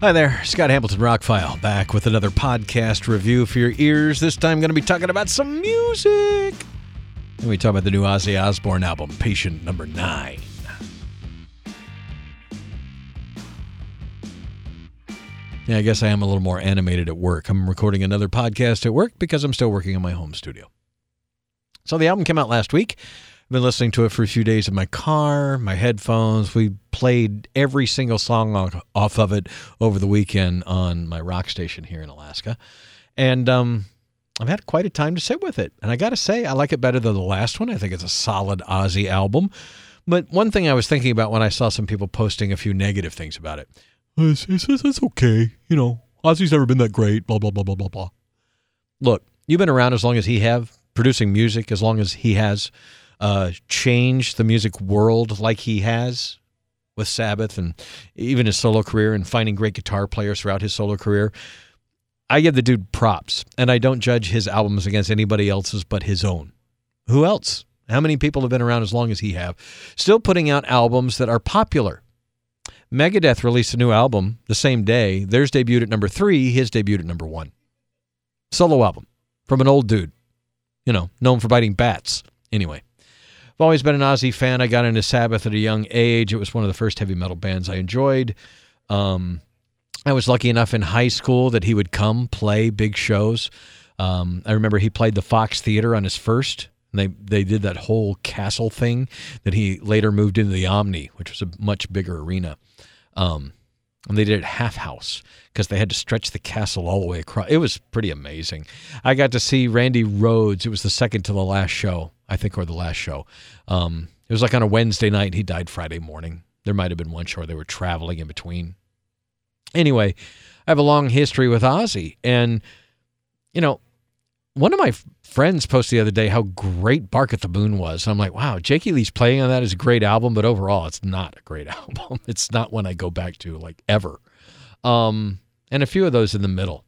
Hi there, Scott Hamilton Rockfile back with another podcast review for your ears. This time, going to be talking about some music. And we talk about the new Ozzy Osbourne album, Patient Number Nine. Yeah, I guess I am a little more animated at work. I'm recording another podcast at work because I'm still working in my home studio. So the album came out last week. Been listening to it for a few days in my car, my headphones. We played every single song off of it over the weekend on my rock station here in Alaska. And um, I've had quite a time to sit with it. And I got to say, I like it better than the last one. I think it's a solid Ozzy album. But one thing I was thinking about when I saw some people posting a few negative things about it, it's, it's, it's okay. You know, Ozzy's never been that great, blah, blah, blah, blah, blah, blah. Look, you've been around as long as he have, producing music as long as he has uh, change the music world like he has with Sabbath and even his solo career and finding great guitar players throughout his solo career. I give the dude props, and I don't judge his albums against anybody else's but his own. Who else? How many people have been around as long as he have, still putting out albums that are popular? Megadeth released a new album the same day. Theirs debuted at number three. His debuted at number one. Solo album from an old dude, you know, known for biting bats. Anyway, I've always been an Ozzy fan. I got into Sabbath at a young age. It was one of the first heavy metal bands I enjoyed. Um, I was lucky enough in high school that he would come play big shows. Um, I remember he played the Fox Theater on his first. And They they did that whole castle thing that he later moved into the Omni, which was a much bigger arena. Um, and they did it half house because they had to stretch the castle all the way across. It was pretty amazing. I got to see Randy Rhoads. It was the second to the last show. I think, or the last show. Um, it was like on a Wednesday night. He died Friday morning. There might have been one show they were traveling in between. Anyway, I have a long history with Ozzy, and you know, one of my friends posted the other day how great Bark at the Moon was. And I'm like, wow, Jakey Lee's playing on that is a great album, but overall, it's not a great album. It's not one I go back to like ever. Um, and a few of those in the middle.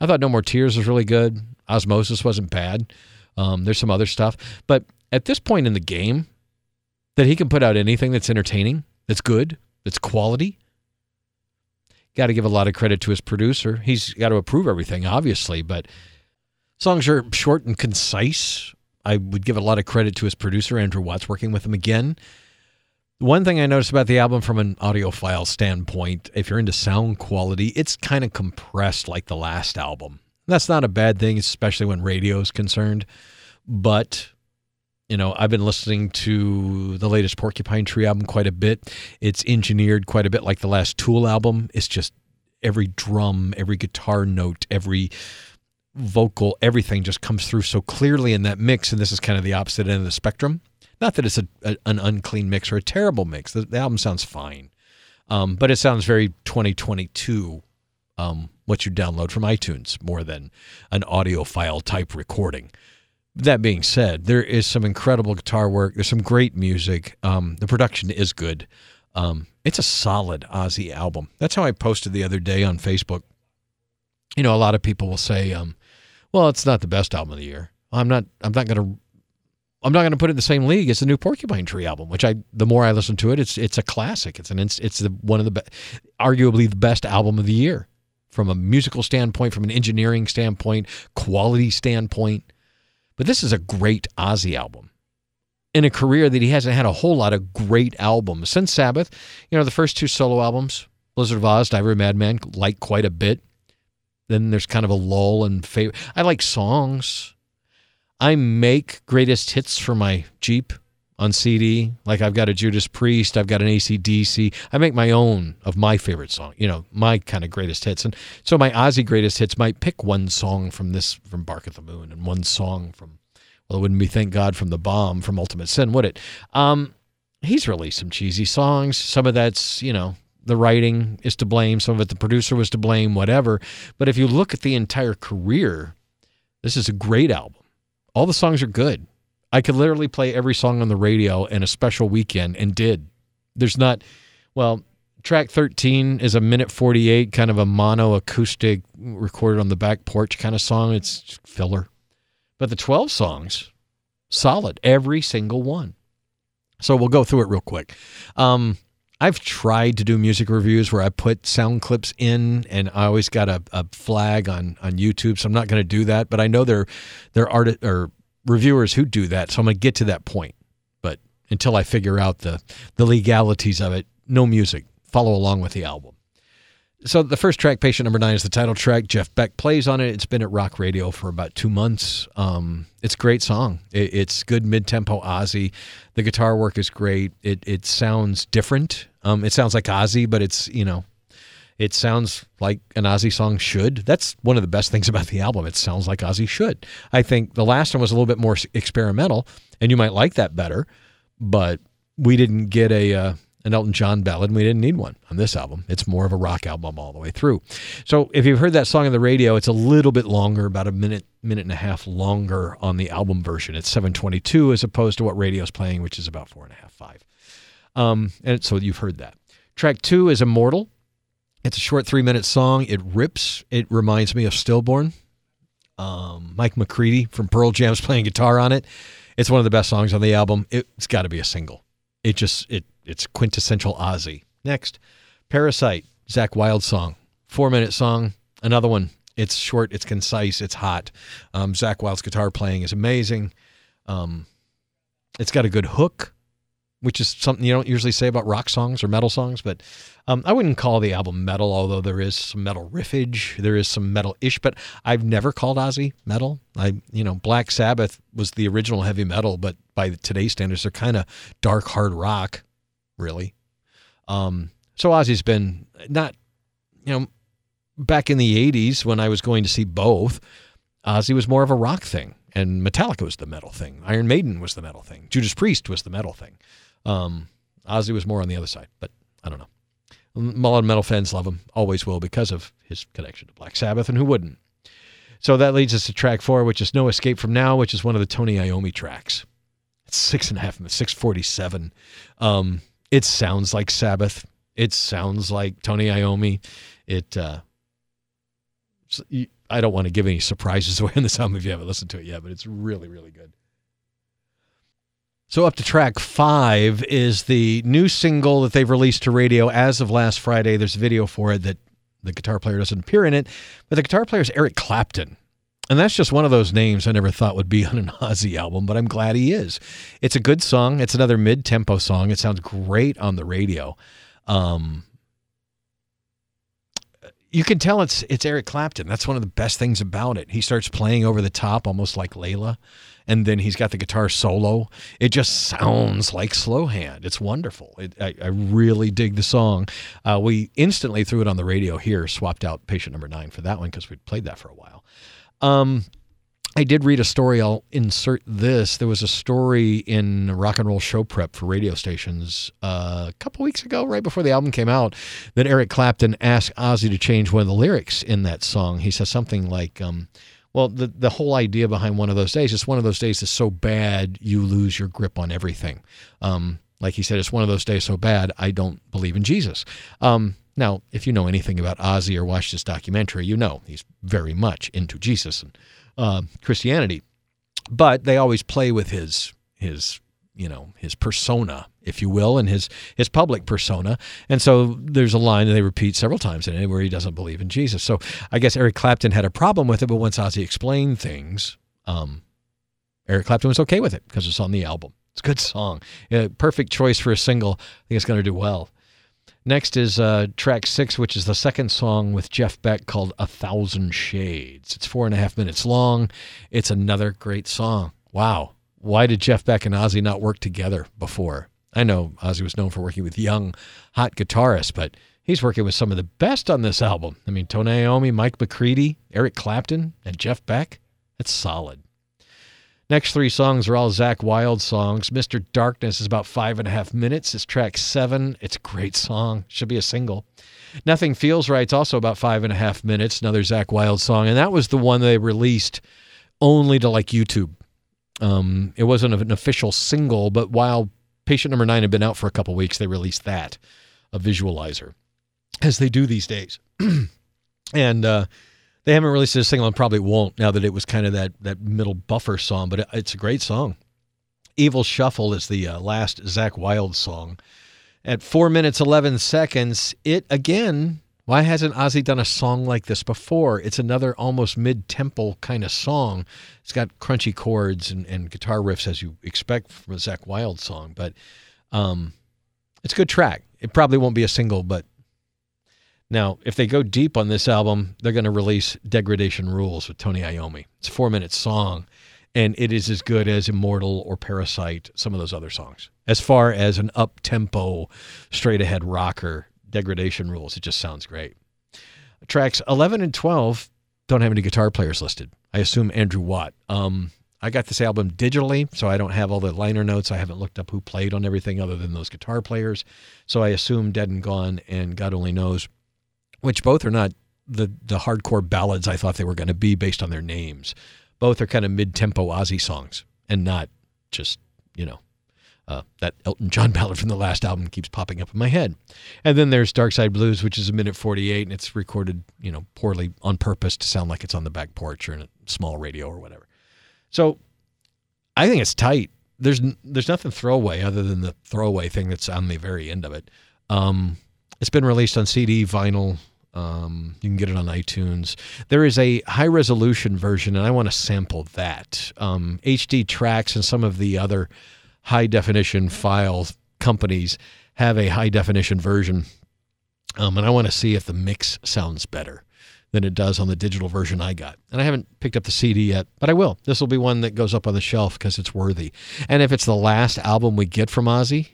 I thought No More Tears was really good. Ozzmosis wasn't bad. Um, there's some other stuff. But at this point in the game, that he can put out anything that's entertaining, that's good, that's quality. Got to give a lot of credit to his producer. He's got to approve everything, obviously, but songs are short and concise. I would give a lot of credit to his producer, Andrew Watts, working with him again. One thing I noticed about the album from an audiophile standpoint, if you're into sound quality, it's kind of compressed like the last album. That's not a bad thing, especially when radio is concerned. But you know, I've been listening to the latest Porcupine Tree album quite a bit. It's engineered quite a bit like the last Tool album. It's just every drum, every guitar note, every vocal, everything just comes through so clearly in that mix. And this is kind of the opposite end of the spectrum. Not that it's a, a an unclean mix or a terrible mix. The, the album sounds fine, um, but it sounds very 2022 um, what you download from iTunes more than an audiophile type recording. That being said, there is some incredible guitar work. There's some great music. Um, the production is good. Um, it's a solid Ozzy album. That's how I posted the other day on Facebook. You know, a lot of people will say, um, "Well, it's not the best album of the year." I'm not. I'm not going to. I'm not going to put it in the same league as the new Porcupine Tree album, which I. The more I listen to it, it's it's a classic. It's an. It's the one of the, be, arguably the best album of the year from a musical standpoint, from an engineering standpoint, quality standpoint. But this is a great Ozzy album in a career that he hasn't had a whole lot of great albums since Sabbath. You know, the first two solo albums, Blizzard of Oz, Diary of Madman, like quite a bit. Then there's kind of a lull and favorite. I like songs. I make greatest hits for my Jeep on CD. Like I've got a Judas Priest, I've got an ACDC. I make my own of my favorite song, you know, my kind of greatest hits. And so my Ozzy greatest hits might pick one song from this, from Bark at the Moon, and one song from, well, it wouldn't be Thank God from the Bomb from Ultimate Sin, would it? Um, he's released some cheesy songs. Some of that's, you know, the writing is to blame. Some of it the producer was to blame, whatever. But if you look at the entire career, this is a great album. All the songs are good. I could literally play every song on the radio in a special weekend and did. There's not, well, track 13 is a minute 48, kind of a mono acoustic recorded on the back porch kind of song. It's filler. But the 12 songs, solid, every single one. So we'll go through it real quick. Um, I've tried to do music reviews where I put sound clips in, and I always got a, a flag on on YouTube, so I'm not going to do that. But I know there there are art or reviewers who do that, so I'm going to get to that point. But until I figure out the the legalities of it, no music. Follow along with the album. So the first track, Patient Number Nine, is the title track. Jeff Beck plays on it. It's been at rock radio for about two months. Um, it's a great song. It, it's good mid-tempo Ozzy. The guitar work is great. It it sounds different. Um, it sounds like Ozzy, but it's you know, it sounds like an Ozzy song should. That's one of the best things about the album. It sounds like Ozzy should. I think the last one was a little bit more experimental, and you might like that better, but we didn't get a. Uh, an Elton John ballad, and we didn't need one on this album. It's more of a rock album all the way through. So if you've heard that song on the radio, it's a little bit longer, about a minute, minute and a half longer on the album version. It's 722 as opposed to what radio's playing, which is about four and a half, five. Um, and so you've heard that. Track two is Immortal. It's a short three minute song. It rips. It reminds me of Stillborn. Um, Mike McCready from Pearl Jam's playing guitar on it. It's one of the best songs on the album. It's got to be a single. It just it it's quintessential Ozzy. Next, Parasite, Zakk Wylde song, four minute song. Another one. It's short, it's concise, it's hot. Um, Zakk Wylde's guitar playing is amazing. Um, it's got a good hook, which is something you don't usually say about rock songs or metal songs. But um, I wouldn't call the album metal, although there is some metal riffage, there is some metal-ish. But I've never called Ozzy metal. I, you know, Black Sabbath was the original heavy metal, but by today's standards, they're kind of dark hard rock really. Um, so Ozzy's been not, you know, back in the 80s when I was going to see both, Ozzy was more of a rock thing, and Metallica was the metal thing. Iron Maiden was the metal thing. Judas Priest was the metal thing. Um, Ozzy was more on the other side, but I don't know. Metal fans love him, always will, because of his connection to Black Sabbath, and who wouldn't? So that leads us to track four, which is No Escape from Now, which is one of the Tony Iommi tracks. It's six and a half minutes, 647. Um, it sounds like Sabbath. It sounds like Tony Iommi. It. Uh, I don't want to give any surprises away in this album if you haven't listened to it yet, but it's really, really good. So up to track five is the new single that they've released to radio as of last Friday. There's a video for it that the guitar player doesn't appear in it, but the guitar player is Eric Clapton. And that's just one of those names I never thought would be on an Ozzy album, but I'm glad he is. It's a good song. It's another mid tempo song. It sounds great on the radio. Um, you can tell it's it's Eric Clapton. That's one of the best things about it. He starts playing over the top, almost like Layla, and then he's got the guitar solo. It just sounds like slow hand. It's wonderful. It, I, I, really dig the song. Uh, we instantly threw it on the radio here, swapped out Patient Number Nine for that one because we'd played that for a while. Um, I did read a story. I'll insert this. There was a story in Rock and Roll Show Prep for radio stations uh, a couple weeks ago, right before the album came out, that Eric Clapton asked Ozzy to change one of the lyrics in that song. He says something like, um, well, the, the whole idea behind one of those days is one of those days is so bad you lose your grip on everything. Um, like he said, it's one of those days so bad I don't believe in Jesus. Um, now, if you know anything about Ozzy or watched this documentary, you know he's very much into Jesus and uh, Christianity. But they always play with his his you know his persona, if you will, and his his public persona. And so there's a line that they repeat several times in it where he doesn't believe in Jesus. So I guess Eric Clapton had a problem with it, but once Ozzy explained things, um, Eric Clapton was okay with it because it's on the album. It's a good song, perfect choice for a single. I think it's going to do well. Next is uh, track six, which is the second song with Jeff Beck called A Thousand Shades. It's four and a half minutes long. It's another great song. Wow. Why did Jeff Beck and Ozzy not work together before? I know Ozzy was known for working with young, hot guitarists, but he's working with some of the best on this album. I mean, Tony Iommi, Mike McCready, Eric Clapton, and Jeff Beck. That's solid. Next three songs are all Zakk Wylde songs. Mr. Darkness is about five and a half minutes. It's track seven. It's a great song. Should be a single. Nothing Feels Right" Right's also about five and a half minutes. Another Zakk Wylde song, and that was the one they released only to like YouTube. Um, it wasn't an official single, but while Patient Number Nine had been out for a couple weeks, they released that, a visualizer, as they do these days. and uh, they haven't released a single and probably won't now that it was kind of that that middle buffer song, but it, it's a great song. Evil Shuffle is the uh, last Zakk Wylde song. At four minutes, 11 seconds, it again, why hasn't Ozzy done a song like this before? It's another almost mid tempo kind of song. It's got crunchy chords and, and guitar riffs as you expect from a Zakk Wylde song, but um, it's a good track. It probably won't be a single, but now, if they go deep on this album, they're going to release Degradation Rules with Tony Iommi. It's a four minute song, and it is as good as Immortal or Parasite, some of those other songs. As far as an up tempo, straight ahead rocker, Degradation Rules, it just sounds great. Tracks 11 and 12 don't have any guitar players listed. I assume Andrew Watt. Um, I got this album digitally, so I don't have all the liner notes. I haven't looked up who played on everything other than those guitar players. So I assume Dead and Gone and God Only Knows which both are not the the hardcore ballads I thought they were going to be based on their names. Both are kind of mid tempo Ozzy songs and not just you know uh, that Elton John ballad from the last album keeps popping up in my head. And then there's Dark Side Blues, which is a minute 48, and it's recorded, you know, poorly on purpose to sound like it's on the back porch or in a small radio or whatever. So I think it's tight. There's there's nothing throwaway other than the throwaway thing that's on the very end of it. Um, it's been released on CD, vinyl, um, you can get it on iTunes. There is a high resolution version, and I want to sample that. Um, HD Tracks and some of the other high definition file companies have a high definition version, um, and I want to see if the mix sounds better than it does on the digital version I got. And I haven't picked up the CD yet, but I will. This will be one that goes up on the shelf because it's worthy. And if it's the last album we get from Ozzy,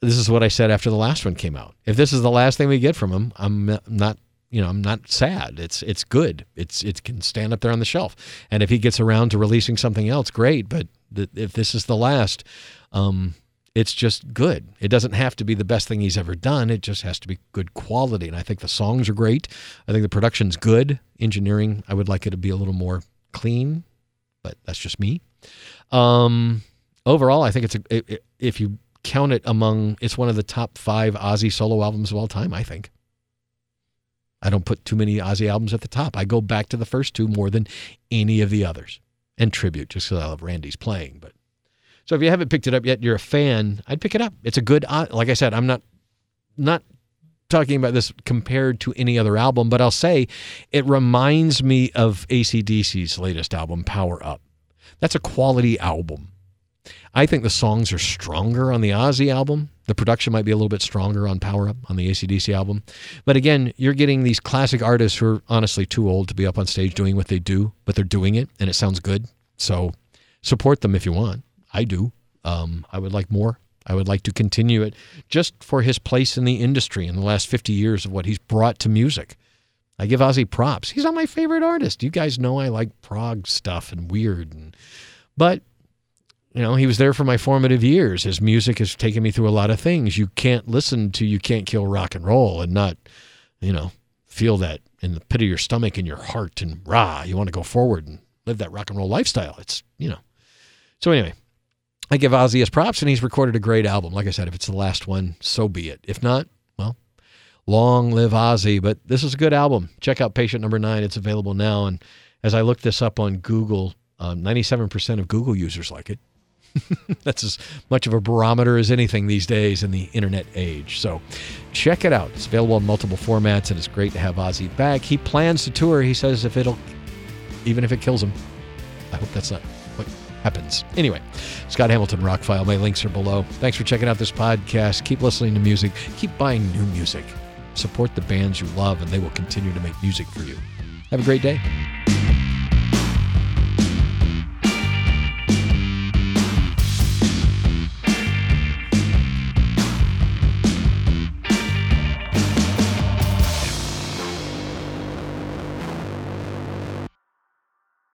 this is what I said after the last one came out. If this is the last thing we get from him, I'm not you know, I'm not sad. It's it's good. It's it can stand up there on the shelf. And if he gets around to releasing something else, great. But th- if this is the last, um, it's just good. It doesn't have to be the best thing he's ever done. It just has to be good quality. And I think the songs are great. I think the production's good. Engineering, I would like it to be a little more clean, but that's just me. Um, overall, I think it's a it, if you count it among it's one of the top five Ozzy solo albums of all time, I think. I don't put too many Ozzy albums at the top. I go back to the first two more than any of the others. And tribute, just because I love Randy's playing. But so if you haven't picked it up yet, you're a fan, I'd pick it up. It's a good uh, like I said, I'm not not talking about this compared to any other album, but I'll say it reminds me of ACDC's latest album, Power Up. That's a quality album. I think the songs are stronger on the Ozzy album. The production might be a little bit stronger on Power Up on the ACDC album. But again, you're getting these classic artists who are honestly too old to be up on stage doing what they do, but they're doing it and it sounds good. So support them if you want. I do. Um, I would like more. I would like to continue it just for his place in the industry in the last 50 years of what he's brought to music. I give Ozzy props. He's not my favorite artist. You guys know I like prog stuff and weird and but you know, he was there for my formative years. His music has taken me through a lot of things. You can't listen to You Can't Kill Rock and Roll and not, you know, feel that in the pit of your stomach and your heart and rah, you want to go forward and live that rock and roll lifestyle. It's, you know. So anyway, I give Ozzy his props and he's recorded a great album. Like I said, if it's the last one, so be it. If not, well, long live Ozzy. But this is a good album. Check out Patient Number Nine. It's available now. And as I looked this up on Google, uh, 97% of Google users like it. That's as much of a barometer as anything these days in the internet age. So check it out. It's available in multiple formats, and it's great to have Ozzy back. He plans to tour. He says if it'll, even if it kills him. I hope that's not what happens. Anyway, Scott Hamilton, Rockfile. My links are below. Thanks for checking out this podcast. Keep listening to music. Keep buying new music. Support the bands you love, and they will continue to make music for you. Have a great day.